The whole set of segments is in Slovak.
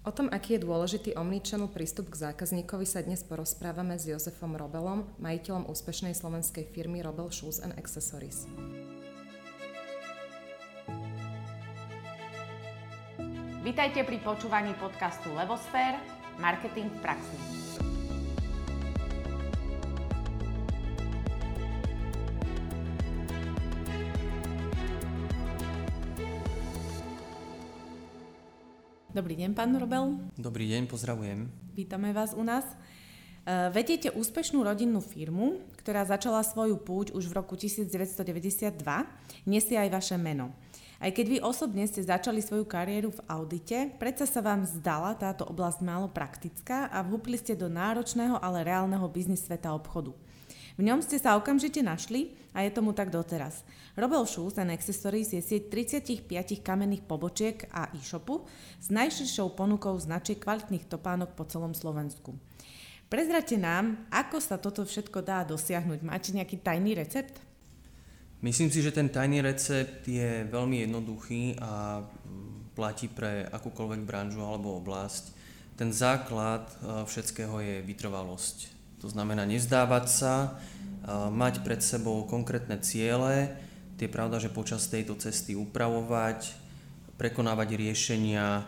O tom, aký je dôležitý omnichannel prístup k zákazníkovi sa dnes porozprávame s Jozefom Robelom, majiteľom úspešnej slovenskej firmy Robel Shoes and Accessories. Vítajte pri počúvaní podcastu Levosfér – Marketing v praxi. Dobrý deň, pán Robel. Dobrý deň, pozdravujem. Vítame vás u nás. E, vediete úspešnú rodinnú firmu, ktorá začala svoju púť už v roku 1992. Nesie aj vaše meno. Aj keď vy osobne ste začali svoju kariéru v audite, predsa sa vám zdala táto oblasť málo praktická a vhúpli ste do náročného, ale reálneho biznis sveta obchodu. V ňom ste sa okamžite našli a je tomu tak doteraz. Robel Shoes and Accessories je sieť 35 kamenných pobočiek a e-shopu s najširšou ponukou značiek kvalitných topánok po celom Slovensku. Prezrate nám, ako sa toto všetko dá dosiahnuť. Máte nejaký tajný recept? Myslím si, že ten tajný recept je veľmi jednoduchý a platí pre akúkoľvek branžu alebo oblasť. Ten základ e, všetkého je vytrvalosť. To znamená nezdávať sa, mať pred sebou konkrétne ciele, tie pravda, že počas tejto cesty upravovať, prekonávať riešenia,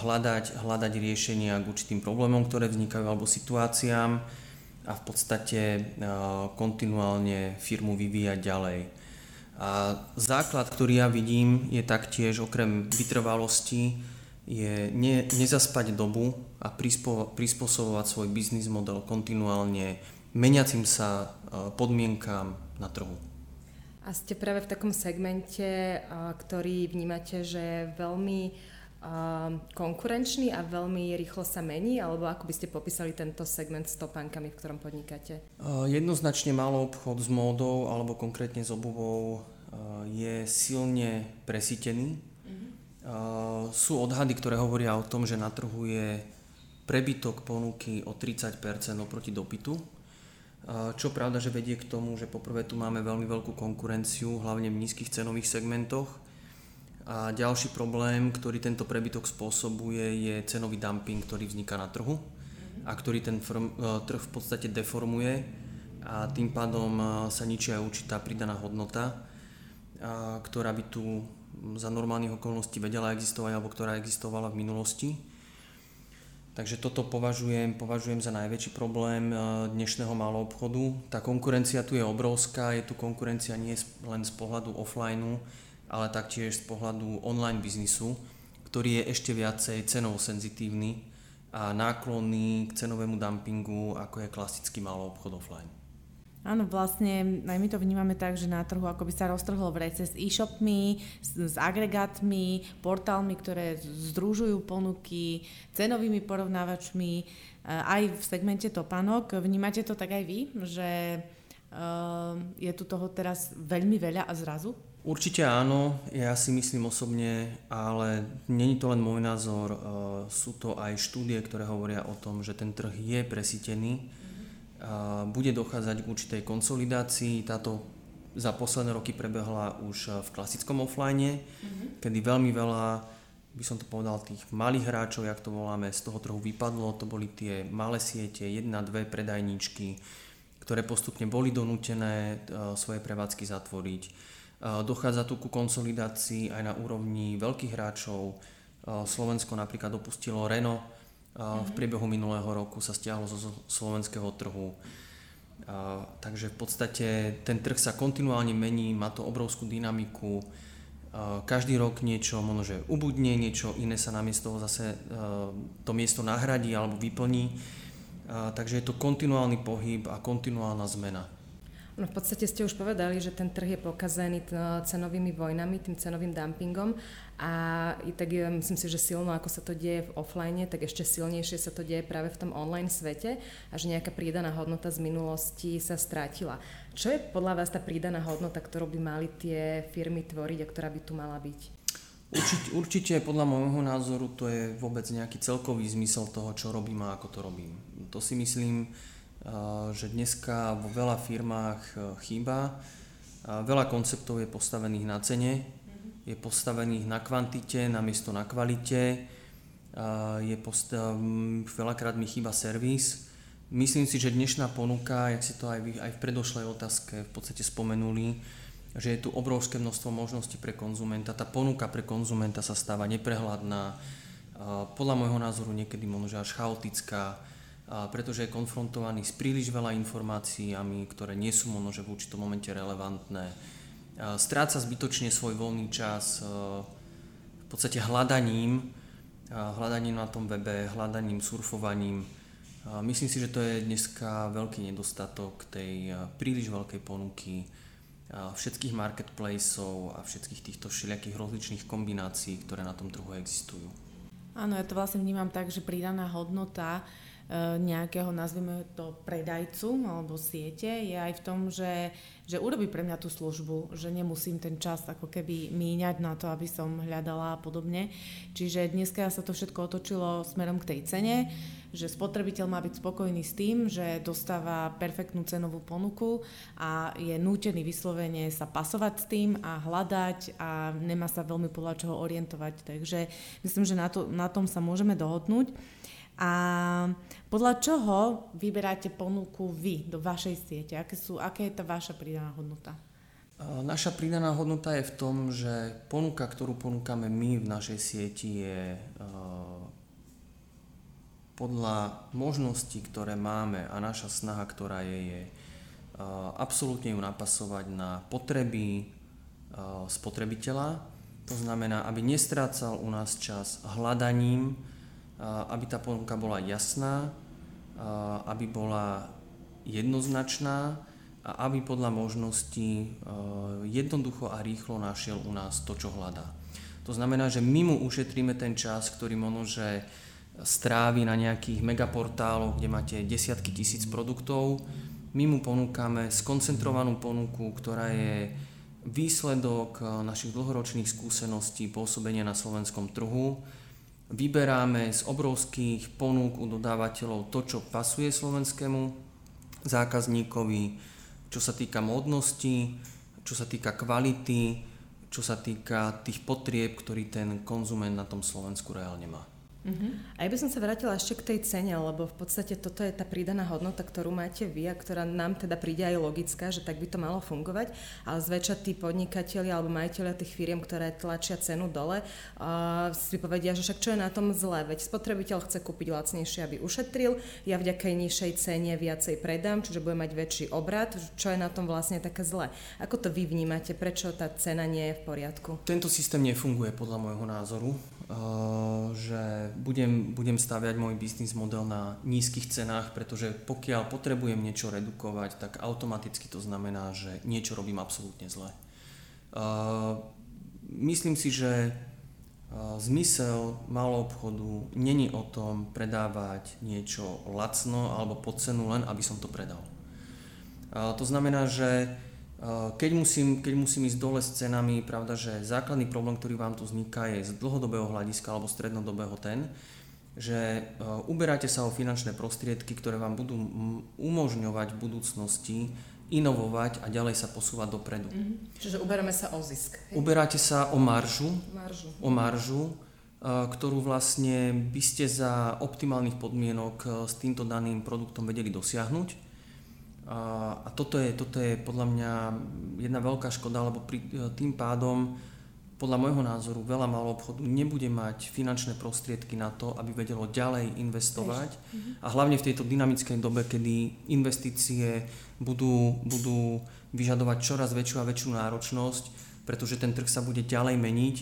hľadať, hľadať riešenia k určitým problémom, ktoré vznikajú alebo situáciám, a v podstate kontinuálne firmu vyvíjať ďalej. A základ, ktorý ja vidím, je taktiež okrem vytrvalosti, je ne, nezaspať dobu a prispo, prispôsobovať svoj biznis model kontinuálne meniacim sa podmienkám na trhu. A ste práve v takom segmente, ktorý vnímate, že je veľmi konkurenčný a veľmi rýchlo sa mení, alebo ako by ste popísali tento segment s topánkami, v ktorom podnikáte? Jednoznačne malo obchod s módou alebo konkrétne s obuvou je silne presítený. Mm-hmm. Sú odhady, ktoré hovoria o tom, že na trhu je prebytok ponuky o 30% oproti dopytu. Čo pravda, že vedie k tomu, že poprvé tu máme veľmi veľkú konkurenciu, hlavne v nízkych cenových segmentoch a ďalší problém, ktorý tento prebytok spôsobuje, je cenový dumping, ktorý vzniká na trhu a ktorý ten firm, e, trh v podstate deformuje a tým pádom e, sa ničí aj určitá pridaná hodnota, e, ktorá by tu za normálnych okolností vedela existovať alebo ktorá existovala v minulosti. Takže toto považujem, považujem za najväčší problém dnešného malou obchodu. Tá konkurencia tu je obrovská, je tu konkurencia nie len z pohľadu offlineu, ale taktiež z pohľadu online biznisu, ktorý je ešte viacej cenovo senzitívny a náklonný k cenovému dumpingu, ako je klasický malý obchod offline. Áno, vlastne aj my to vnímame tak, že na trhu ako by sa roztrhlo v rece s e-shopmi, s, s agregátmi, portálmi, ktoré združujú ponuky, cenovými porovnávačmi, eh, aj v segmente topánok. Vnímate to tak aj vy, že uh, je tu toho teraz veľmi veľa a zrazu? Určite áno, ja si myslím osobne, ale není to len môj názor, e, sú to aj štúdie, ktoré hovoria o tom, že ten trh je presítený, bude dochádzať k určitej konsolidácii, táto za posledné roky prebehla už v klasickom offline, mm-hmm. kedy veľmi veľa, by som to povedal, tých malých hráčov, jak to voláme, z toho trhu vypadlo, to boli tie malé siete, jedna, dve predajničky, ktoré postupne boli donútené e, svoje prevádzky zatvoriť Dochádza tu ku konsolidácii aj na úrovni veľkých hráčov. Slovensko napríklad opustilo Renault v mhm. priebehu minulého roku sa stiahlo zo slovenského trhu. Takže v podstate ten trh sa kontinuálne mení, má to obrovskú dynamiku. Každý rok niečo možno, ubudne, niečo iné sa namiesto toho zase to miesto nahradí alebo vyplní. Takže je to kontinuálny pohyb a kontinuálna zmena. No v podstate ste už povedali, že ten trh je pokazený cenovými vojnami, tým cenovým dumpingom a tak myslím si, že silno ako sa to deje v offline, tak ešte silnejšie sa to deje práve v tom online svete a že nejaká prídaná hodnota z minulosti sa strátila. Čo je podľa vás tá prídaná hodnota, ktorú by mali tie firmy tvoriť a ktorá by tu mala byť? Určite, určite podľa môjho názoru to je vôbec nejaký celkový zmysel toho, čo robím a ako to robím. To si myslím, že dneska vo veľa firmách e, chýba. Veľa konceptov je postavených na cene. Je postavených na kvantite namiesto na kvalite. je post- veľakrát mi chýba servis. Myslím si, že dnešná ponuka, jak si to aj, vy, aj v predošlej otázke v podstate spomenuli, že je tu obrovské množstvo možností pre konzumenta. Tá ponuka pre konzumenta sa stáva neprehľadná, podľa môjho názoru niekedy možno až chaotická, pretože je konfrontovaný s príliš veľa informáciami, ktoré nie sú možno v určitom momente relevantné. Stráca zbytočne svoj voľný čas v podstate hľadaním, hľadaním na tom webe, hľadaním, surfovaním. Myslím si, že to je dneska veľký nedostatok tej príliš veľkej ponuky všetkých marketplaceov a všetkých týchto všelijakých rozličných kombinácií, ktoré na tom trhu existujú. Áno, ja to vlastne vnímam tak, že pridaná hodnota E, nejakého, nazvime to, predajcu alebo siete je aj v tom, že, že urobí pre mňa tú službu, že nemusím ten čas ako keby míňať na to, aby som hľadala a podobne. Čiže dneska sa to všetko otočilo smerom k tej cene, že spotrebiteľ má byť spokojný s tým, že dostáva perfektnú cenovú ponuku a je nútený vyslovene sa pasovať s tým a hľadať a nemá sa veľmi podľa čoho orientovať. Takže myslím, že na, to, na tom sa môžeme dohodnúť. A podľa čoho vyberáte ponuku vy do vašej siete? Aké, sú, aké je tá vaša pridaná hodnota? Naša pridaná hodnota je v tom, že ponuka, ktorú ponúkame my v našej sieti je podľa možností, ktoré máme a naša snaha, ktorá je, je absolútne ju napasovať na potreby spotrebiteľa. To znamená, aby nestrácal u nás čas hľadaním aby tá ponuka bola jasná, aby bola jednoznačná a aby podľa možností jednoducho a rýchlo našiel u nás to, čo hľadá. To znamená, že my mu ušetríme ten čas, ktorý možno, že strávi na nejakých megaportáloch, kde máte desiatky tisíc produktov. My mu ponúkame skoncentrovanú ponuku, ktorá je výsledok našich dlhoročných skúseností pôsobenia na slovenskom trhu vyberáme z obrovských ponúk u dodávateľov to, čo pasuje slovenskému zákazníkovi, čo sa týka módnosti, čo sa týka kvality, čo sa týka tých potrieb, ktorý ten konzument na tom Slovensku reálne má. Uh-huh. A ja by som sa vrátila ešte k tej cene, lebo v podstate toto je tá pridaná hodnota, ktorú máte vy a ktorá nám teda príde aj logická, že tak by to malo fungovať, ale zväčša tí podnikatelia alebo majiteľia tých firiem, ktoré tlačia cenu dole, uh, si povedia, že však čo je na tom zlé, veď spotrebiteľ chce kúpiť lacnejšie, aby ušetril, ja vďaka nižšej cene viacej predám, čiže budem mať väčší obrad, čo je na tom vlastne také zlé. Ako to vy vnímate, prečo tá cena nie je v poriadku? Tento systém nefunguje podľa môjho názoru. Eh, že budem, budem staviať môj biznis model na nízkych cenách, pretože pokiaľ potrebujem niečo redukovať, tak automaticky to znamená, že niečo robím absolútne zle. Eh, myslím si, že eh, zmysel malou obchodu není o tom predávať niečo lacno alebo pod cenu len, aby som to predal. To znamená, že keď musím, keď musím ísť dole s cenami, pravda, že základný problém, ktorý vám tu vzniká, je z dlhodobého hľadiska alebo strednodobého ten, že uberáte sa o finančné prostriedky, ktoré vám budú umožňovať v budúcnosti inovovať a ďalej sa posúvať dopredu. Mm-hmm. Čiže uberáme sa o zisk. Hej? Uberáte sa o maržu, maržu. o maržu, ktorú vlastne by ste za optimálnych podmienok s týmto daným produktom vedeli dosiahnuť a toto je, toto je podľa mňa jedna veľká škoda, lebo pri, e, tým pádom podľa môjho názoru veľa malého obchodu nebude mať finančné prostriedky na to, aby vedelo ďalej investovať. Mhm. A hlavne v tejto dynamickej dobe, kedy investície budú, budú vyžadovať čoraz väčšiu a väčšiu náročnosť, pretože ten trh sa bude ďalej meniť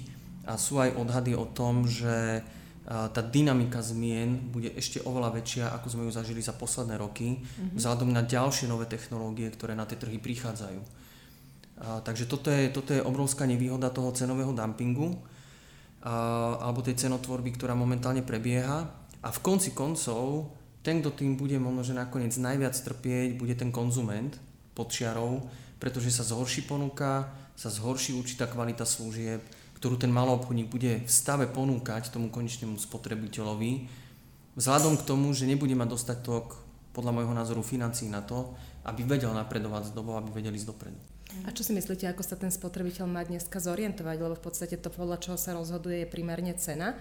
a sú aj odhady o tom, že tá dynamika zmien bude ešte oveľa väčšia, ako sme ju zažili za posledné roky, mm-hmm. vzhľadom na ďalšie nové technológie, ktoré na tie trhy prichádzajú. A, takže toto je, toto je obrovská nevýhoda toho cenového dumpingu a, alebo tej cenotvorby, ktorá momentálne prebieha. A v konci koncov ten, kto tým bude možno, že nakoniec najviac trpieť, bude ten konzument pod čiarou, pretože sa zhorší ponuka, sa zhorší určitá kvalita služieb, ktorú ten maloobchodník bude v stave ponúkať tomu konečnému spotrebiteľovi, vzhľadom k tomu, že nebude mať dostatok, podľa môjho názoru, financií na to, aby vedel napredovať s dobou, aby vedeli ísť dopredu. A čo si myslíte, ako sa ten spotrebiteľ má dneska zorientovať, lebo v podstate to, podľa čoho sa rozhoduje, je primárne cena.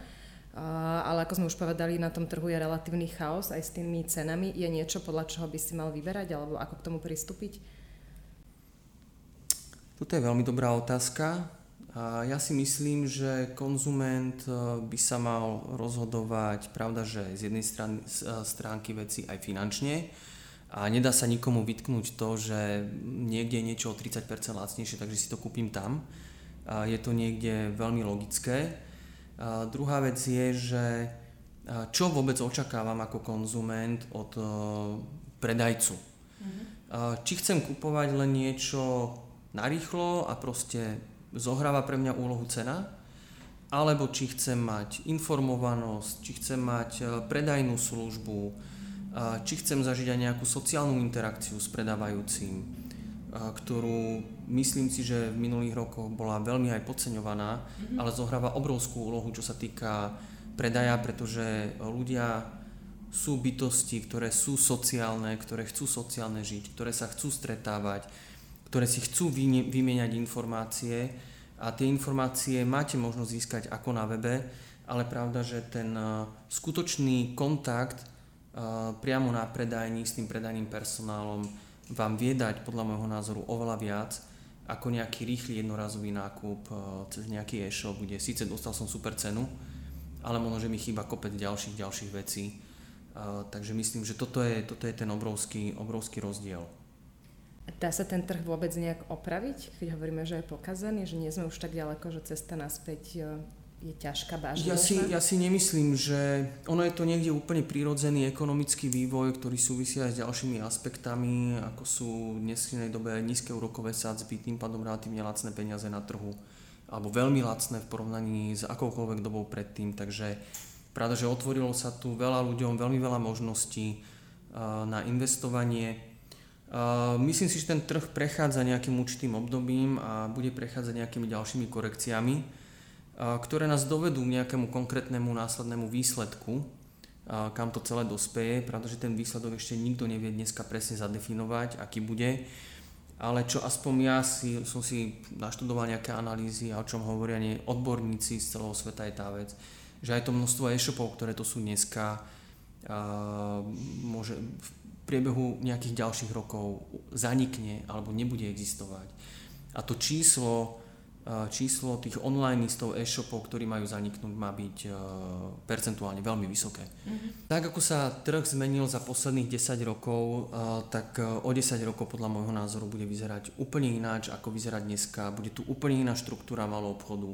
ale ako sme už povedali, na tom trhu je relatívny chaos aj s tými cenami. Je niečo, podľa čoho by si mal vyberať, alebo ako k tomu pristúpiť? Toto je veľmi dobrá otázka. A ja si myslím, že konzument e, by sa mal rozhodovať, pravda, že z jednej strany, e, stránky veci aj finančne a nedá sa nikomu vytknúť to, že niekde je niečo o 30% lacnejšie, takže si to kúpim tam. A je to niekde veľmi logické. A druhá vec je, že čo vôbec očakávam ako konzument od e, predajcu. Mm-hmm. Či chcem kupovať len niečo narýchlo a proste zohráva pre mňa úlohu cena, alebo či chcem mať informovanosť, či chcem mať e, predajnú službu, e, či chcem zažiť aj nejakú sociálnu interakciu s predávajúcim, e, ktorú myslím si, že v minulých rokoch bola veľmi aj podceňovaná, mm-hmm. ale zohráva obrovskú úlohu, čo sa týka predaja, pretože ľudia sú bytosti, ktoré sú sociálne, ktoré chcú sociálne žiť, ktoré sa chcú stretávať, ktoré si chcú vymieňať informácie a tie informácie máte možnosť získať ako na webe, ale pravda, že ten e, skutočný kontakt e, priamo na predajni s tým predajným personálom vám vie dať podľa môjho názoru oveľa viac ako nejaký rýchly jednorazový nákup e, cez nejaký e-shop, kde síce dostal som super cenu, ale možno, že mi chýba kopec ďalších, ďalších vecí. Takže myslím, že toto je, toto je ten obrovský, obrovský rozdiel. Dá sa ten trh vôbec nejak opraviť, keď hovoríme, že je pokazený, že nie sme už tak ďaleko, že cesta naspäť e, je ťažká, vážna? Ja si, ja si nemyslím, že ono je to niekde úplne prírodzený ekonomický vývoj, ktorý súvisí aj s ďalšími aspektami, ako sú v dnešnej dobe nízke úrokové sadzby, tým pádom relatívne lacné peniaze na trhu, alebo veľmi lacné v porovnaní s akoukoľvek dobou predtým, takže pravda, že otvorilo sa tu veľa ľuďom, veľmi veľa možností e, na investovanie, Myslím si, že ten trh prechádza nejakým určitým obdobím a bude prechádzať nejakými ďalšími korekciami, ktoré nás dovedú k nejakému konkrétnemu následnému výsledku, kam to celé dospeje, pretože ten výsledok ešte nikto nevie dneska presne zadefinovať, aký bude. Ale čo aspoň ja si, som si naštudoval nejaké analýzy a o čom hovoria nie, odborníci z celého sveta je tá vec, že aj to množstvo e-shopov, ktoré to sú dneska, môže priebehu nejakých ďalších rokov zanikne alebo nebude existovať. A to číslo, číslo tých online listov e-shopov, ktorí majú zaniknúť, má byť percentuálne veľmi vysoké. Mm-hmm. Tak ako sa trh zmenil za posledných 10 rokov, tak o 10 rokov podľa môjho názoru bude vyzerať úplne ináč, ako vyzerá dneska. Bude tu úplne iná štruktúra malou obchodu.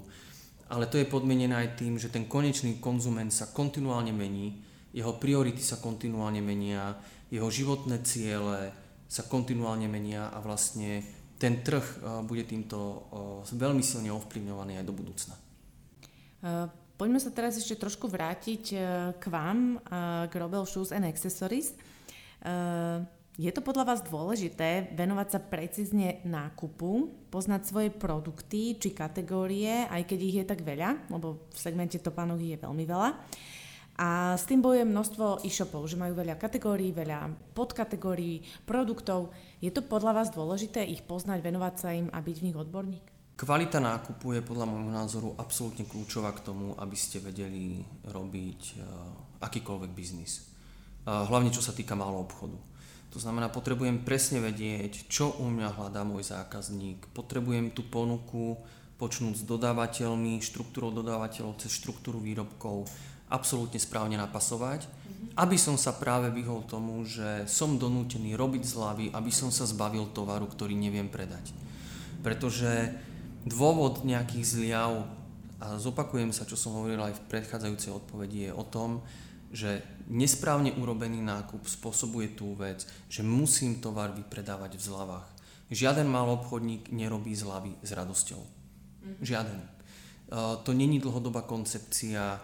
Ale to je podmienené aj tým, že ten konečný konzument sa kontinuálne mení, jeho priority sa kontinuálne menia, jeho životné ciele sa kontinuálne menia a vlastne ten trh eh, bude týmto eh, veľmi silne ovplyvňovaný aj do budúcna. Eh, poďme sa teraz ešte trošku vrátiť k vám, k Robel Shoes and Accessories. Je to podľa vás dôležité venovať sa precízne nákupu, poznať svoje produkty či kategórie, aj keď ich je tak veľa, lebo v segmente topánok je veľmi veľa. A s tým bojuje množstvo e-shopov, že majú veľa kategórií, veľa podkategórií, produktov. Je to podľa vás dôležité ich poznať, venovať sa im a byť v nich odborník? Kvalita nákupu je podľa môjho názoru absolútne kľúčová k tomu, aby ste vedeli robiť uh, akýkoľvek biznis. Uh, hlavne čo sa týka malého obchodu. To znamená, potrebujem presne vedieť, čo u mňa hľadá môj zákazník. Potrebujem tú ponuku počnúť s dodávateľmi, štruktúrou dodávateľov cez štruktúru výrobkov, absolútne správne napasovať, aby som sa práve vyhol tomu, že som donútený robiť zľavy, aby som sa zbavil tovaru, ktorý neviem predať. Pretože dôvod nejakých zliav, a zopakujem sa, čo som hovoril aj v predchádzajúcej odpovedi, je o tom, že nesprávne urobený nákup spôsobuje tú vec, že musím tovar vypredávať v zľavách. Žiaden malý obchodník nerobí zľavy s radosťou. Žiaden. To není dlhodobá koncepcia,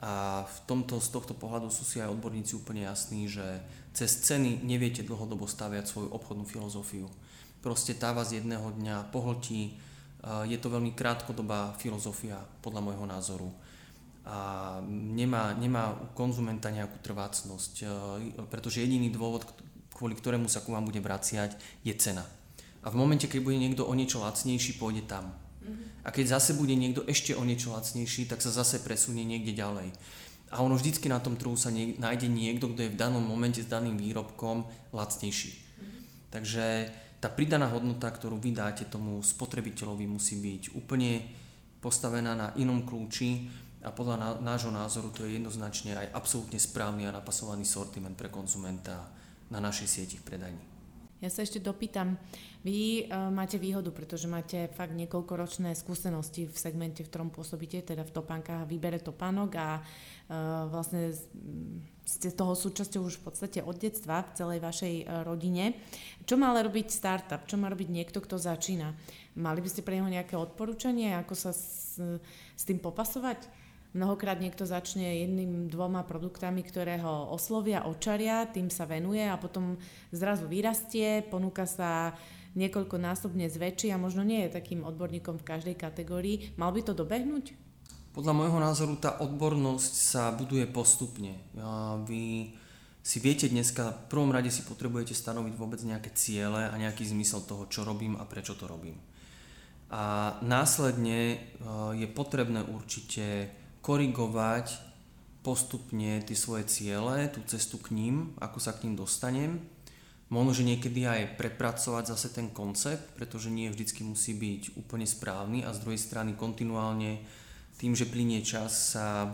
a v tomto, z tohto pohľadu sú si aj odborníci úplne jasní, že cez ceny neviete dlhodobo staviať svoju obchodnú filozofiu. Proste tá vás jedného dňa pohltí, je to veľmi krátkodobá filozofia podľa môjho názoru a nemá, nemá u konzumenta nejakú trvácnosť, pretože jediný dôvod, kvôli ktorému sa ku vám bude vraciať, je cena. A v momente, keď bude niekto o niečo lacnejší, pôjde tam. A keď zase bude niekto ešte o niečo lacnejší, tak sa zase presunie niekde ďalej. A ono vždycky na tom trhu sa nie, nájde niekto, kto je v danom momente s daným výrobkom lacnejší. Takže tá pridaná hodnota, ktorú vy dáte tomu spotrebiteľovi, musí byť úplne postavená na inom kľúči a podľa nášho názoru to je jednoznačne aj absolútne správny a napasovaný sortiment pre konzumenta na našej sieti v predajni. Ja sa ešte dopýtam, vy uh, máte výhodu, pretože máte fakt niekoľkoročné skúsenosti v segmente, v ktorom pôsobíte, teda v topánkach výbere topánok a uh, vlastne ste toho súčasťou už v podstate od detstva v celej vašej uh, rodine. Čo má ale robiť startup? Čo má robiť niekto, kto začína? Mali by ste pre neho nejaké odporúčanie, ako sa s, s tým popasovať? Mnohokrát niekto začne jedným, dvoma produktami, ktoré ho oslovia, očaria, tým sa venuje a potom zrazu vyrastie, ponúka sa niekoľkonásobne zväčší a možno nie je takým odborníkom v každej kategórii. Mal by to dobehnúť? Podľa môjho názoru tá odbornosť sa buduje postupne. Vy si viete dneska, v prvom rade si potrebujete stanoviť vôbec nejaké ciele a nejaký zmysel toho, čo robím a prečo to robím. A následne je potrebné určite korigovať postupne tie svoje ciele, tú cestu k ním, ako sa k ním dostanem. Možno, že niekedy aj prepracovať zase ten koncept, pretože nie vždycky musí byť úplne správny a z druhej strany kontinuálne tým, že plinie čas sa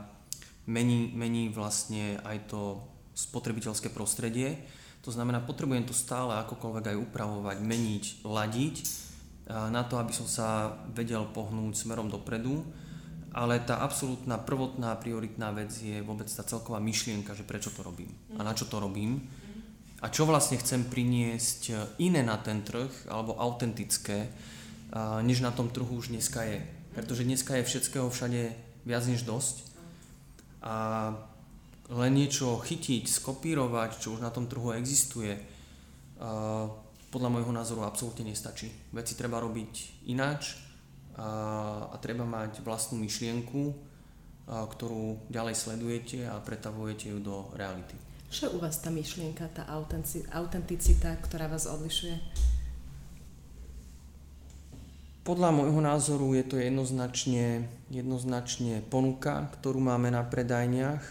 mení, mení vlastne aj to spotrebiteľské prostredie. To znamená, potrebujem to stále akokoľvek aj upravovať, meniť, ladiť na to, aby som sa vedel pohnúť smerom dopredu ale tá absolútna prvotná prioritná vec je vôbec tá celková myšlienka, že prečo to robím a na čo to robím a čo vlastne chcem priniesť iné na ten trh alebo autentické, než na tom trhu už dneska je. Pretože dneska je všetkého všade viac než dosť a len niečo chytiť, skopírovať, čo už na tom trhu existuje, podľa môjho názoru absolútne nestačí. Veci treba robiť ináč, a, a treba mať vlastnú myšlienku, a, ktorú ďalej sledujete a pretavujete ju do reality. Čo je u vás tá myšlienka, tá autenticita, ktorá vás odlišuje? Podľa môjho názoru je to jednoznačne, jednoznačne ponuka, ktorú máme na predajniach,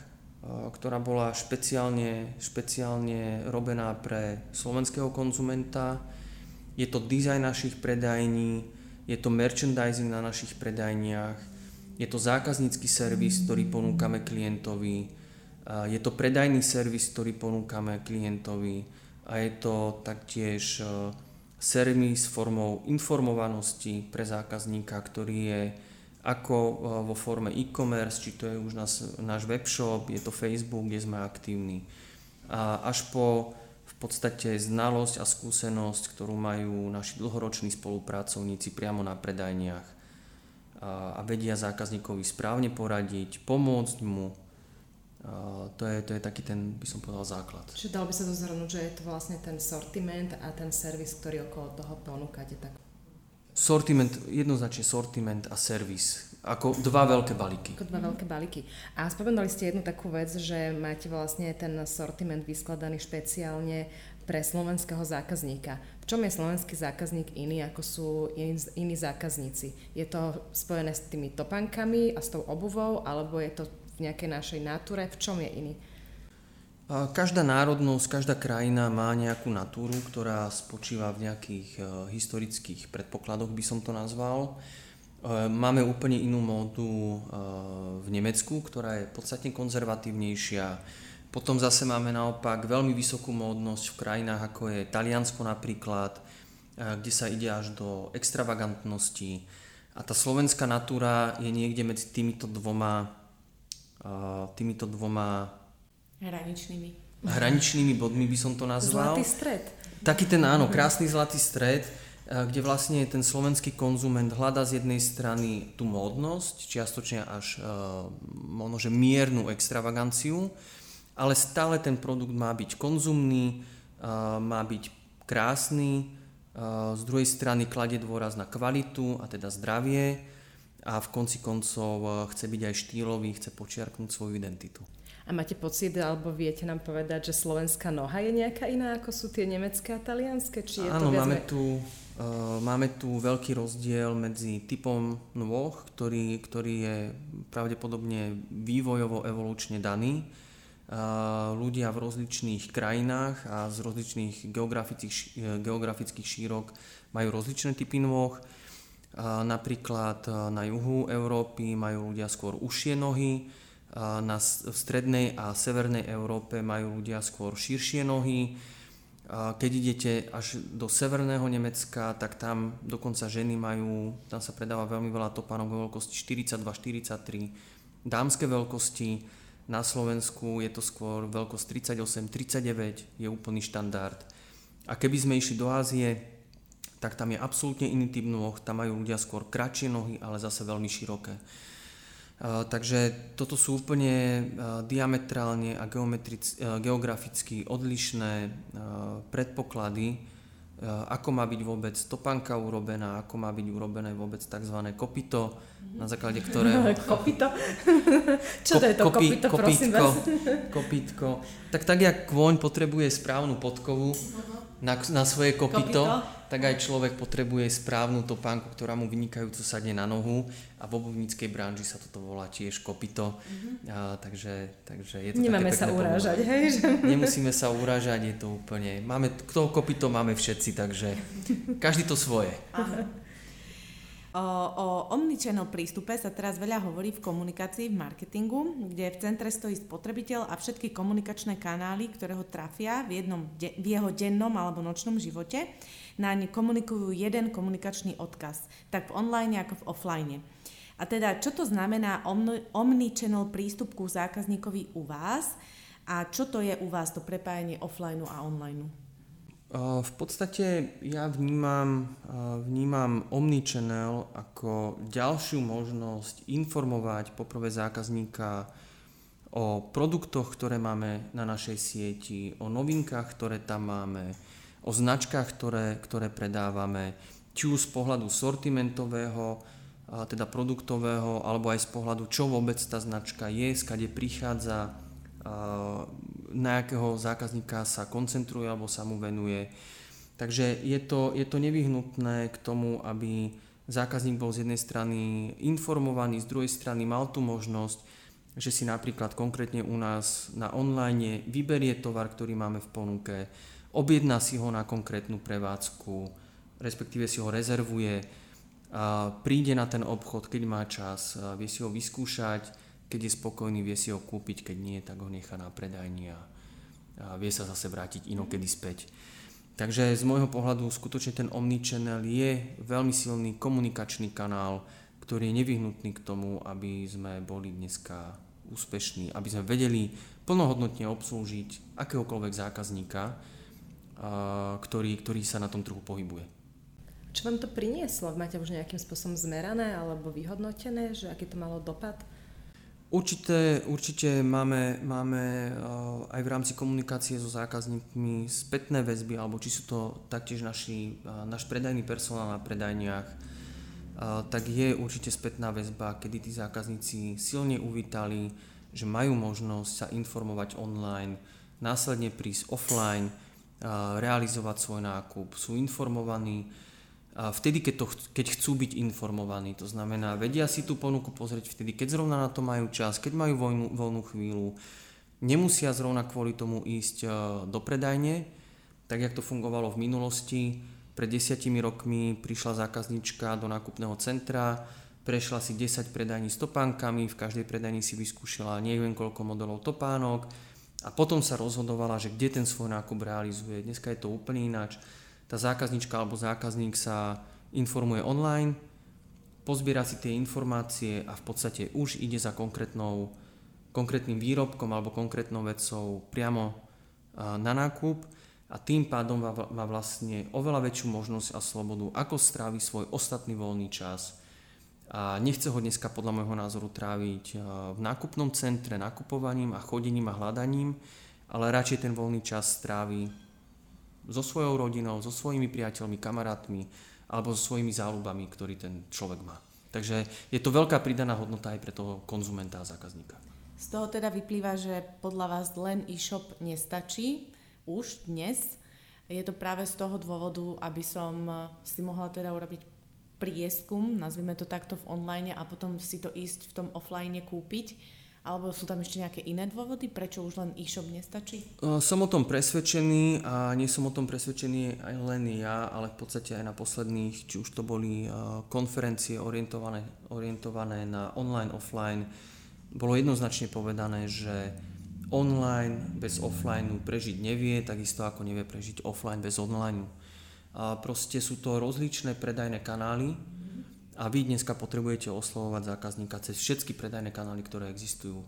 ktorá bola špeciálne, špeciálne robená pre slovenského konzumenta. Je to dizajn našich predajní, je to merchandising na našich predajniach, je to zákaznícky servis, ktorý ponúkame klientovi, je to predajný servis, ktorý ponúkame klientovi a je to taktiež e, servis formou informovanosti pre zákazníka, ktorý je ako e, vo forme e-commerce, či to je už náš webshop, je to Facebook, kde sme aktívni. A až po v podstate znalosť a skúsenosť, ktorú majú naši dlhoroční spolupracovníci priamo na predajniach a, a vedia zákazníkovi správne poradiť, pomôcť mu. A to, je, to je taký ten, by som povedal, základ. Čiže dalo by sa to zhrnúť, že je to vlastne ten sortiment a ten servis, ktorý okolo toho ponúkate. Tak... Sortiment, jednoznačne sortiment a servis ako dva veľké balíky. Ako dva veľké balíky. A spomenuli ste jednu takú vec, že máte vlastne ten sortiment vyskladaný špeciálne pre slovenského zákazníka. V čom je slovenský zákazník iný, ako sú iní, zákazníci? Je to spojené s tými topankami a s tou obuvou, alebo je to v nejakej našej natúre? V čom je iný? Každá národnosť, každá krajina má nejakú natúru, ktorá spočíva v nejakých uh, historických predpokladoch, by som to nazval. Eh, máme úplne inú módu eh, v Nemecku, ktorá je podstatne konzervatívnejšia. Potom zase máme naopak veľmi vysokú módnosť v krajinách ako je Taliansko napríklad, kde sa ide až do extravagantnosti. A tá slovenská natúra je niekde medzi týmito dvoma, týmito dvoma hraničnými. hraničnými bodmi by som to nazval. Zlatý stred. Taký ten áno, krásny zlatý stred Eh, kde vlastne ten slovenský konzument hľadá z jednej strany tú módnosť, čiastočne až eh, možno, že miernu extravaganciu, ale stále ten produkt má byť konzumný, eh, má byť krásny, z druhej strany kladie dôraz na kvalitu a teda zdravie a v konci koncov chce byť aj štýlový, chce počiarknúť svoju identitu. A máte pocit, alebo viete nám povedať, že slovenská noha je nejaká iná, ako sú tie nemecké a talianské? Či je Áno, to máme, tu, uh, máme tu veľký rozdiel medzi typom nôh, ktorý, ktorý je pravdepodobne vývojovo evolučne daný. Uh, ľudia v rozličných krajinách a z rozličných geografických, geografických šírok majú rozličné typy nôh. Uh, napríklad na juhu Európy majú ľudia skôr užšie nohy, na, strednej a severnej Európe majú ľudia skôr širšie nohy. Keď idete až do severného Nemecka, tak tam dokonca ženy majú, tam sa predáva veľmi veľa topánok vo veľkosti 42-43, dámske veľkosti, na Slovensku je to skôr veľkosť 38-39, je úplný štandard. A keby sme išli do Ázie, tak tam je absolútne iný typ nôh, tam majú ľudia skôr kratšie nohy, ale zase veľmi široké. Takže toto sú úplne diametrálne a geograficky odlišné predpoklady, ako má byť vôbec topánka urobená, ako má byť urobené vôbec tzv. kopito, na základe ktorého... kopito? Čo to je to kopi, kopito, prosím vás? Kopitko. Tak tak, jak kôň potrebuje správnu podkovu na, na svoje kopito, kopito, tak aj človek potrebuje správnu topánku, ktorá mu vynikajúco sadne na nohu a v obuvníckej branži sa toto volá tiež kopito. Mm-hmm. A, takže, takže je to Nemáme sa urážať, hej? Že... Nemusíme sa urážať, je to úplne... Máme, kto kopito máme všetci, takže každý to svoje. O, o omnichannel prístupe sa teraz veľa hovorí v komunikácii, v marketingu, kde v centre stojí spotrebiteľ a všetky komunikačné kanály, ktoré ho trafia v, jednom, v jeho dennom alebo nočnom živote, naň komunikujú jeden komunikačný odkaz, tak v online ako v offline. A teda, čo to znamená omnichannel prístup ku zákazníkovi u vás a čo to je u vás to prepájanie offline a online? V podstate ja vnímam, vnímam Omnichannel ako ďalšiu možnosť informovať poprvé zákazníka o produktoch, ktoré máme na našej sieti, o novinkách, ktoré tam máme, o značkách, ktoré, ktoré predávame, či už z pohľadu sortimentového, teda produktového, alebo aj z pohľadu, čo vôbec tá značka je, skade prichádza, na akého zákazníka sa koncentruje alebo sa mu venuje. Takže je to, je to nevyhnutné k tomu, aby zákazník bol z jednej strany informovaný, z druhej strany mal tú možnosť, že si napríklad konkrétne u nás na online vyberie tovar, ktorý máme v ponuke, objedná si ho na konkrétnu prevádzku, respektíve si ho rezervuje, príde na ten obchod, keď má čas, vie si ho vyskúšať, keď je spokojný, vie si ho kúpiť, keď nie, tak ho nechá na predajni a, a vie sa zase vrátiť inokedy späť. Takže z môjho pohľadu skutočne ten Omnichannel je veľmi silný komunikačný kanál, ktorý je nevyhnutný k tomu, aby sme boli dneska úspešní, aby sme vedeli plnohodnotne obslúžiť akéhokoľvek zákazníka, ktorý, ktorý sa na tom trhu pohybuje. Čo vám to prinieslo? Máte už nejakým spôsobom zmerané alebo vyhodnotené, že aký to malo dopad? Určite, určite máme, máme aj v rámci komunikácie so zákazníkmi spätné väzby, alebo či sú to taktiež naši, náš predajný personál na predajniach, tak je určite spätná väzba, kedy tí zákazníci silne uvítali, že majú možnosť sa informovať online, následne prísť offline, realizovať svoj nákup, sú informovaní, vtedy, keď, to, keď chcú byť informovaní. To znamená, vedia si tú ponuku pozrieť vtedy, keď zrovna na to majú čas, keď majú voľnú, voľnú chvíľu. Nemusia zrovna kvôli tomu ísť e, do predajne, tak jak to fungovalo v minulosti. Pred desiatimi rokmi prišla zákaznička do nákupného centra, prešla si 10 predajní s topánkami, v každej predajni si vyskúšala neviem koľko modelov topánok a potom sa rozhodovala, že kde ten svoj nákup realizuje. Dneska je to úplne ináč tá zákaznička alebo zákazník sa informuje online, pozbiera si tie informácie a v podstate už ide za konkrétnou, konkrétnym výrobkom alebo konkrétnou vecou priamo na nákup a tým pádom má vlastne oveľa väčšiu možnosť a slobodu, ako strávi svoj ostatný voľný čas. A nechce ho dneska podľa môjho názoru tráviť v nákupnom centre, nakupovaním a chodením a hľadaním, ale radšej ten voľný čas strávi so svojou rodinou, so svojimi priateľmi, kamarátmi alebo so svojimi záľubami, ktorý ten človek má. Takže je to veľká pridaná hodnota aj pre toho konzumenta a zákazníka. Z toho teda vyplýva, že podľa vás len e-shop nestačí už dnes. Je to práve z toho dôvodu, aby som si mohla teda urobiť prieskum, nazvime to takto v online a potom si to ísť v tom offline kúpiť alebo sú tam ešte nejaké iné dôvody, prečo už len e-shop nestačí? Som o tom presvedčený a nie som o tom presvedčený aj len ja, ale v podstate aj na posledných, či už to boli konferencie orientované, orientované na online, offline, bolo jednoznačne povedané, že online bez offline prežiť nevie, takisto ako nevie prežiť offline bez online. A proste sú to rozličné predajné kanály, a vy dneska potrebujete oslovovať zákazníka cez všetky predajné kanály, ktoré existujú.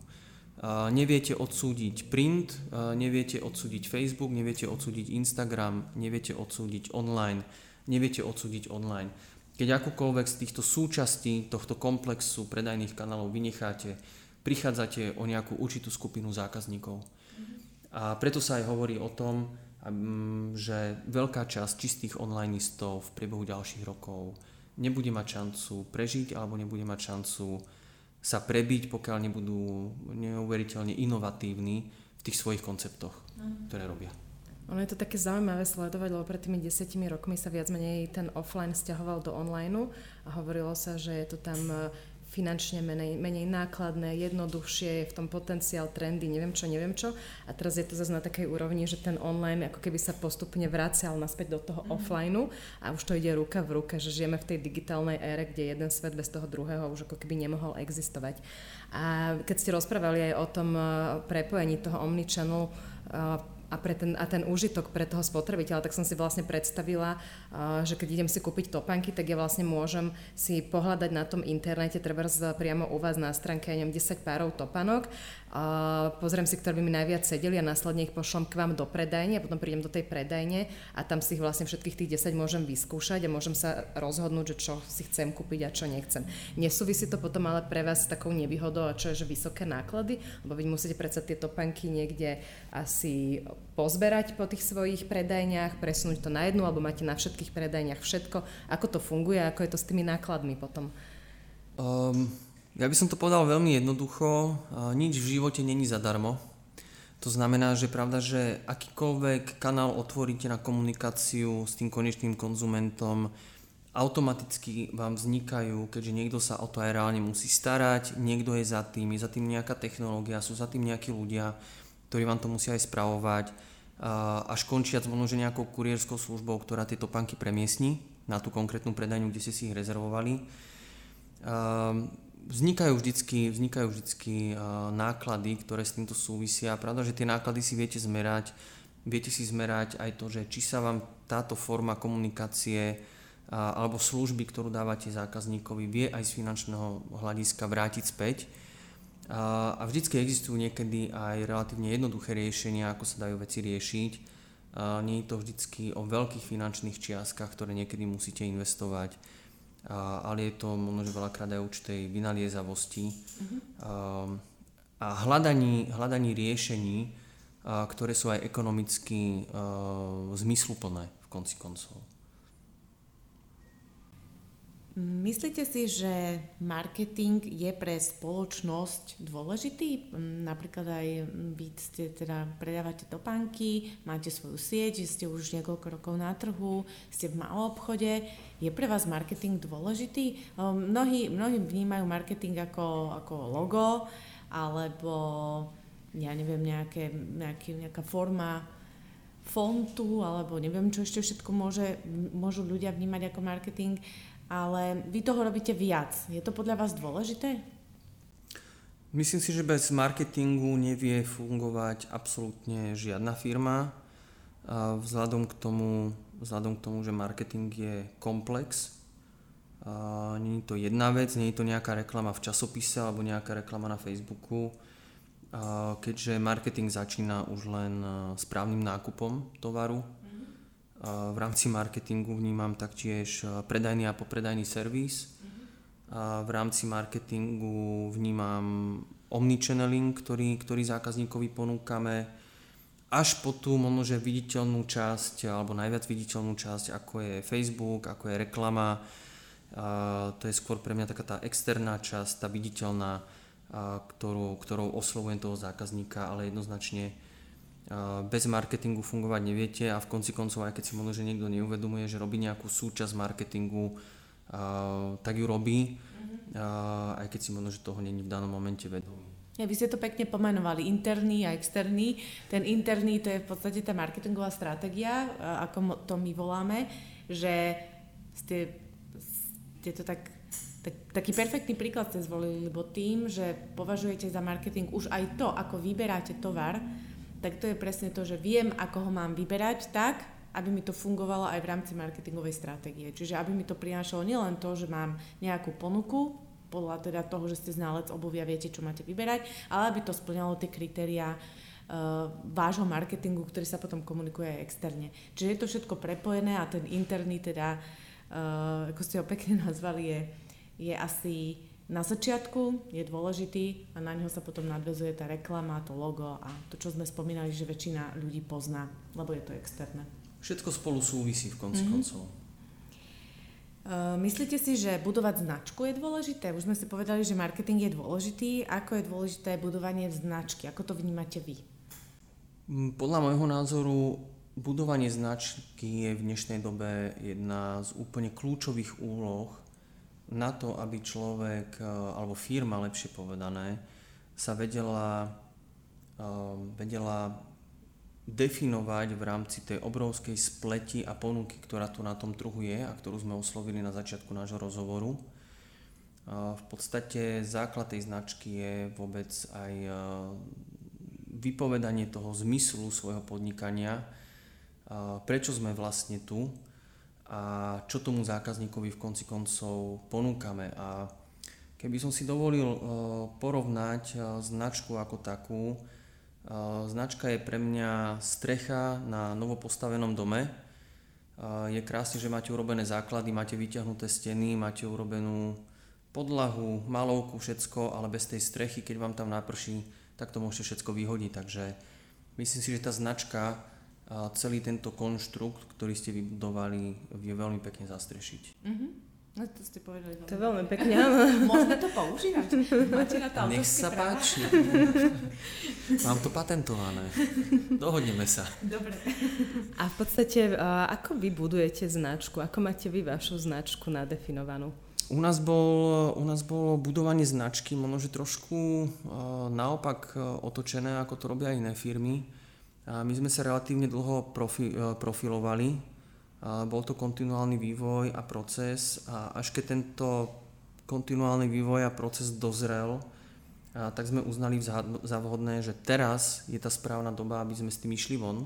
Neviete odsúdiť print, neviete odsúdiť Facebook, neviete odsúdiť Instagram, neviete odsúdiť online, neviete odsúdiť online. Keď akúkoľvek z týchto súčastí tohto komplexu predajných kanálov vynecháte, prichádzate o nejakú určitú skupinu zákazníkov. A preto sa aj hovorí o tom, že veľká časť čistých onlineistov v priebehu ďalších rokov nebude mať šancu prežiť alebo nebude mať šancu sa prebiť, pokiaľ nebudú neuveriteľne inovatívni v tých svojich konceptoch, mhm. ktoré robia. Ono je to také zaujímavé sledovať, lebo pred tými desiatimi rokmi sa viac menej ten offline stiahoval do online a hovorilo sa, že je to tam finančne menej, menej nákladné, jednoduchšie, je v tom potenciál, trendy, neviem čo, neviem čo. A teraz je to zase na takej úrovni, že ten online ako keby sa postupne vracial naspäť do toho mm. offlineu a už to ide ruka v ruke, že žijeme v tej digitálnej ére, kde jeden svet bez toho druhého už ako keby nemohol existovať. A keď ste rozprávali aj o tom eh, prepojení toho omnichannel, uh, a, pre ten, a ten úžitok pre toho spotrebiteľa, tak som si vlastne predstavila, že keď idem si kúpiť topanky, tak ja vlastne môžem si pohľadať na tom internete, treba priamo u vás na stránke, neviem, 10 párov topanok pozriem si, ktoré by mi najviac sedeli a následne ich pošlom k vám do predajne a potom prídem do tej predajne a tam si ich vlastne všetkých tých 10 môžem vyskúšať a môžem sa rozhodnúť, že čo si chcem kúpiť a čo nechcem. Nesúvisí to potom ale pre vás s takou nevýhodou čo je, že vysoké náklady, lebo vy musíte predsa tie topanky niekde asi pozberať po tých svojich predajniach, presunúť to na jednu, alebo máte na všetkých predajniach všetko. Ako to funguje, ako je to s tými nákladmi potom? Um, ja by som to povedal veľmi jednoducho. Nič v živote není zadarmo. To znamená, že pravda, že akýkoľvek kanál otvoríte na komunikáciu s tým konečným konzumentom, automaticky vám vznikajú, keďže niekto sa o to aj reálne musí starať, niekto je za tým, je za tým nejaká technológia, sú za tým nejakí ľudia, ktorí vám to musia aj spravovať, až končiac možno, že nejakou kurierskou službou, ktorá tieto panky premiestni na tú konkrétnu predajňu, kde ste si ich rezervovali vznikajú vždycky, vznikajú vždycky náklady, ktoré s týmto súvisia. Pravda, že tie náklady si viete zmerať, viete si zmerať aj to, že či sa vám táto forma komunikácie alebo služby, ktorú dávate zákazníkovi, vie aj z finančného hľadiska vrátiť späť. A vždycky existujú niekedy aj relatívne jednoduché riešenia, ako sa dajú veci riešiť. Nie je to vždycky o veľkých finančných čiastkách, ktoré niekedy musíte investovať a, ale je to možno, že veľakrát aj určitej vynaliezavosti uh-huh. a, a hľadaní, hľadaní riešení, a, ktoré sú aj ekonomicky a, zmysluplné v konci koncov. Myslíte si, že marketing je pre spoločnosť dôležitý? Napríklad aj vy ste teda predávate topánky, máte svoju sieť, ste už niekoľko rokov na trhu, ste v malom obchode. Je pre vás marketing dôležitý? Ehm, mnohí, mnohí vnímajú marketing ako, ako logo, alebo ja neviem, nejaké, nejaký, nejaká forma fontu, alebo neviem, čo ešte všetko môže, môžu ľudia vnímať ako marketing ale vy toho robíte viac. Je to podľa vás dôležité? Myslím si, že bez marketingu nevie fungovať absolútne žiadna firma. Vzhľadom k tomu, vzhľadom k tomu že marketing je komplex, je to jedna vec, je to nejaká reklama v časopise alebo nejaká reklama na Facebooku, keďže marketing začína už len správnym nákupom tovaru, v rámci marketingu vnímam taktiež predajný a popredajný servis. A v rámci marketingu vnímam omnichanneling, ktorý, ktorý zákazníkovi ponúkame, až po tú možno, že viditeľnú časť, alebo najviac viditeľnú časť, ako je Facebook, ako je reklama. A to je skôr pre mňa taká tá externá časť, tá viditeľná. ktorou, ktorou oslovujem toho zákazníka, ale jednoznačne bez marketingu fungovať neviete a v konci koncov, aj keď si možno, že niekto neuvedomuje, že robí nejakú súčasť marketingu, tak ju robí, aj keď si možno, že toho není v danom momente vedomý. Ja, vy ste to pekne pomenovali, interný a externý. Ten interný to je v podstate tá marketingová stratégia, ako to my voláme, že ste, ste to tak, tak, taký perfektný príklad ste zvolili, lebo tým, že považujete za marketing už aj to, ako vyberáte tovar, tak to je presne to, že viem, ako ho mám vyberať tak, aby mi to fungovalo aj v rámci marketingovej stratégie. Čiže aby mi to prinášalo nielen to, že mám nejakú ponuku, podľa teda toho, že ste znalec obuvia, viete, čo máte vyberať, ale aby to splňalo tie kritériá uh, vášho marketingu, ktorý sa potom komunikuje aj externe. Čiže je to všetko prepojené a ten interný teda, uh, ako ste ho pekne nazvali, je, je asi na začiatku je dôležitý a na neho sa potom nadvezuje tá reklama, to logo a to, čo sme spomínali, že väčšina ľudí pozná, lebo je to externé. Všetko spolu súvisí v konci mm-hmm. koncov. Uh, myslíte si, že budovať značku je dôležité? Už sme si povedali, že marketing je dôležitý. Ako je dôležité budovanie značky? Ako to vnímate vy? Mm, podľa môjho názoru budovanie značky je v dnešnej dobe jedna z úplne kľúčových úloh na to, aby človek, eh, alebo firma lepšie povedané, sa vedela, eh, vedela definovať v rámci tej obrovskej spleti a ponuky, ktorá tu na tom trhu je a ktorú sme oslovili na začiatku nášho rozhovoru. Eh, v podstate základ tej značky je vôbec aj vypovedanie toho zmyslu svojho podnikania, prečo sme vlastne tu, a čo tomu zákazníkovi v konci koncov ponúkame. A keby som si dovolil uh, porovnať uh, značku ako takú, uh, značka je pre mňa strecha na novopostavenom dome. Je krásne, že máte urobené základy, máte vyťahnuté steny, máte urobenú podlahu, malovku, všetko, ale bez tej strechy, keď vám tam naprší, tak to môžete všetko vyhodiť. Takže myslím si, že tá značka a celý tento konštrukt, ktorý ste vybudovali, vie veľmi pekne zastrešiť. Mm-hmm. No to ste povedali. To je veľmi pekne, áno. Môžeme to používať? Máte na to Nech sa práva? páči. Mám to patentované. Dohodneme sa. Dobre. A v podstate, ako vy budujete značku? Ako máte vy vašu značku nadefinovanú? U nás, bol, u nás bolo budovanie značky možno, že trošku naopak otočené, ako to robia iné firmy my sme sa relatívne dlho profi, e, profilovali. Bol to kontinuálny vývoj a proces a až keď tento kontinuálny vývoj a proces dozrel, tak sme uznali za vhodné, že teraz je tá správna doba, aby sme s tým išli von.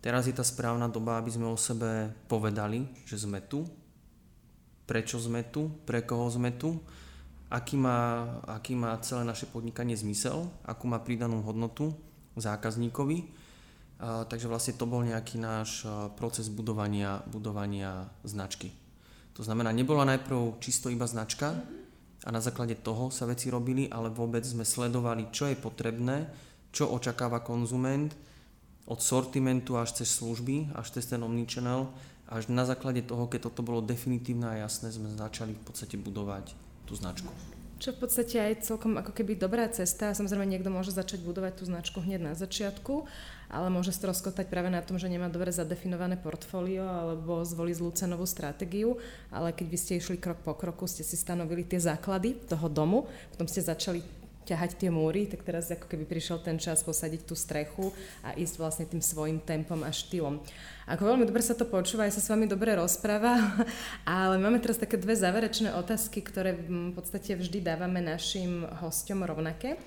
Teraz je tá správna doba, aby sme o sebe povedali, že sme tu, prečo sme tu, pre koho sme tu, aký má, aký má celé naše podnikanie zmysel, akú má pridanú hodnotu zákazníkovi takže vlastne to bol nejaký náš proces budovania, budovania značky. To znamená, nebola najprv čisto iba značka a na základe toho sa veci robili, ale vôbec sme sledovali, čo je potrebné, čo očakáva konzument, od sortimentu až cez služby, až cez ten omnichannel, až na základe toho, keď toto bolo definitívne a jasné, sme začali v podstate budovať tú značku. Čo v podstate aj celkom ako keby dobrá cesta. Samozrejme niekto môže začať budovať tú značku hneď na začiatku, ale môže stroskotať práve na tom, že nemá dobre zadefinované portfólio alebo zvolí zlú cenovú stratégiu, ale keď vy ste išli krok po kroku, ste si stanovili tie základy toho domu, potom ste začali ťahať tie múry, tak teraz ako keby prišiel ten čas posadiť tú strechu a ísť vlastne tým svojim tempom a štýlom. Ako veľmi dobre sa to počúva, aj sa s vami dobre rozpráva, ale máme teraz také dve záverečné otázky, ktoré v podstate vždy dávame našim hosťom rovnaké.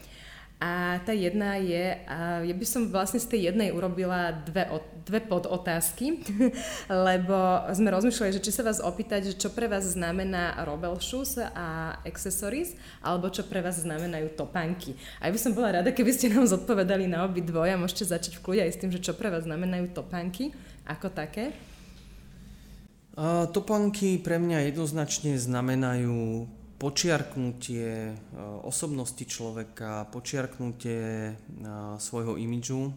A tá jedna je, a ja by som vlastne z tej jednej urobila dve, dve podotázky, lebo sme rozmýšľali, že či sa vás opýtať, že čo pre vás znamená Robel Shoes a accessories, alebo čo pre vás znamenajú topánky. A ja by som bola rada, keby ste nám zodpovedali na obi a môžete začať v kľude aj s tým, že čo pre vás znamenajú topánky ako také. Uh, topánky pre mňa jednoznačne znamenajú počiarknutie e, osobnosti človeka, počiarknutie e, svojho imidžu.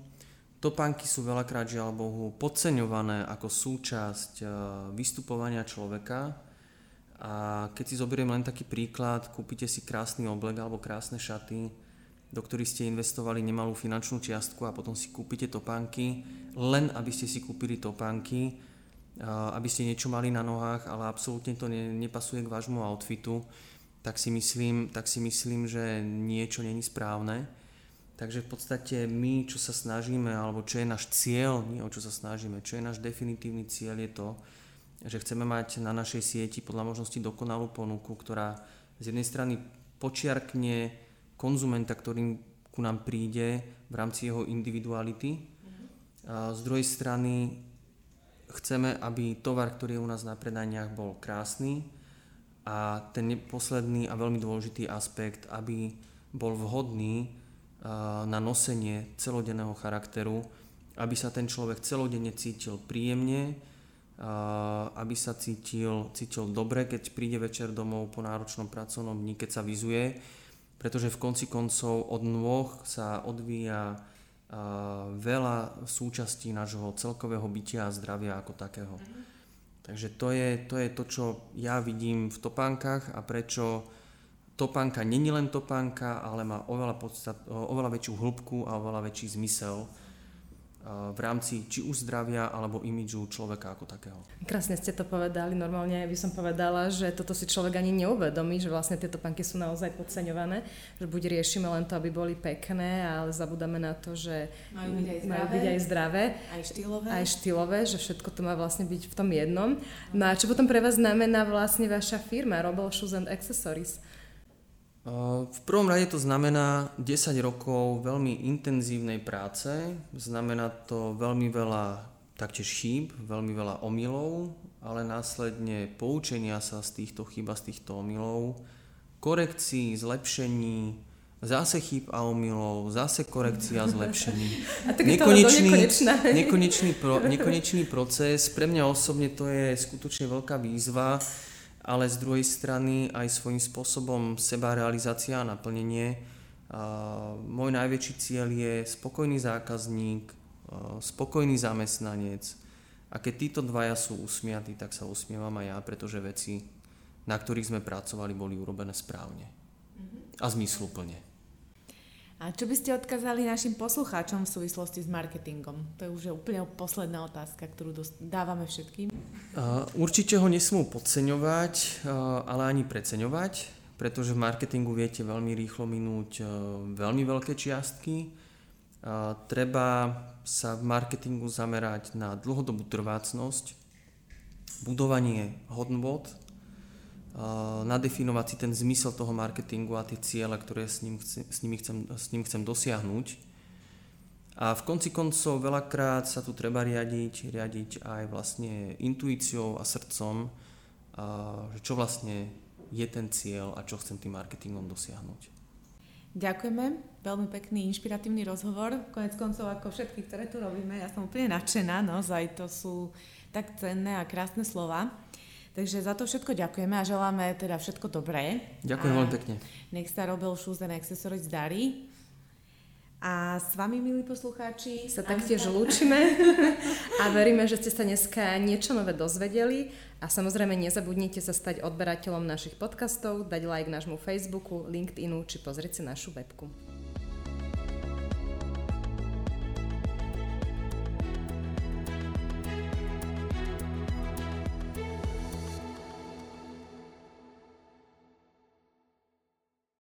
Topánky sú veľakrát, žiaľ Bohu, podceňované ako súčasť e, vystupovania človeka A keď si zoberiem len taký príklad, kúpite si krásny oblek alebo krásne šaty, do ktorých ste investovali nemalú finančnú čiastku a potom si kúpite topánky, len aby ste si kúpili topánky, aby ste niečo mali na nohách, ale absolútne to ne, nepasuje k vášmu outfitu, tak si myslím, tak si myslím že niečo není správne. Takže v podstate my, čo sa snažíme, alebo čo je náš cieľ, nie o čo sa snažíme, čo je náš definitívny cieľ, je to, že chceme mať na našej sieti podľa možnosti dokonalú ponuku, ktorá z jednej strany počiarkne konzumenta, ktorým ku nám príde v rámci jeho individuality. A z druhej strany chceme, aby tovar, ktorý je u nás na predaniach, bol krásny a ten posledný a veľmi dôležitý aspekt, aby bol vhodný na nosenie celodenného charakteru, aby sa ten človek celodenne cítil príjemne, aby sa cítil, cítil dobre, keď príde večer domov po náročnom pracovnom dni, keď sa vyzuje, pretože v konci koncov od nôh sa odvíja veľa súčastí nášho celkového bytia a zdravia ako takého. Mm-hmm. Takže to je, to je to, čo ja vidím v topánkach a prečo topánka není len topánka, ale má oveľa, podstat, oveľa väčšiu hĺbku a oveľa väčší zmysel v rámci či už zdravia alebo imidžu človeka ako takého. Krásne ste to povedali, normálne by som povedala, že toto si človek ani neuvedomí, že vlastne tieto panky sú naozaj podceňované, že buď riešime len to, aby boli pekné, ale zabudáme na to, že majú byť aj zdravé, majú byť aj, zdravé, aj štýlové. Aj štýlové, že všetko to má vlastne byť v tom jednom. No a čo potom pre vás znamená vlastne vaša firma Robel Shoes and Accessories? V prvom rade to znamená 10 rokov veľmi intenzívnej práce, znamená to veľmi veľa taktiež chýb, veľmi veľa omylov, ale následne poučenia sa z týchto chýb a z týchto omylov, korekcií, zlepšení, zase chýb a omylov, zase korekcia a zlepšení. A tak nekonečný, nekonečný, pro, nekonečný proces. Pre mňa osobne to je skutočne veľká výzva ale z druhej strany aj svojím spôsobom seba realizácia a naplnenie. Môj najväčší cieľ je spokojný zákazník, spokojný zamestnanec a keď títo dvaja sú usmiatí, tak sa usmievam aj ja, pretože veci, na ktorých sme pracovali, boli urobené správne a zmysluplne. A čo by ste odkázali našim poslucháčom v súvislosti s marketingom? To je už úplne posledná otázka, ktorú dávame všetkým. Určite ho nesmú podceňovať, ale ani preceňovať, pretože v marketingu viete veľmi rýchlo minúť veľmi veľké čiastky. Treba sa v marketingu zamerať na dlhodobú trvácnosť, budovanie hodnot, nadefinovať si ten zmysel toho marketingu a tie ciele, ktoré s ním, s, nimi chcem, s ním chcem dosiahnuť. A v konci koncov veľakrát sa tu treba riadiť, riadiť aj vlastne intuíciou a srdcom, a že čo vlastne je ten cieľ a čo chcem tým marketingom dosiahnuť. Ďakujeme, veľmi pekný, inšpiratívny rozhovor. Konec koncov, ako všetky, ktoré tu robíme, ja som úplne nadšená, naozaj to sú tak cenné a krásne slova. Takže za to všetko ďakujeme a želáme teda všetko dobré. Ďakujem veľmi pekne. Nech sa Robel Shoes and Accessories darí. A s vami, milí poslucháči, sa taktiež lúčime a veríme, že ste sa dneska niečo nové dozvedeli a samozrejme nezabudnite sa stať odberateľom našich podcastov, dať like nášmu Facebooku, LinkedInu či pozrieť si našu webku.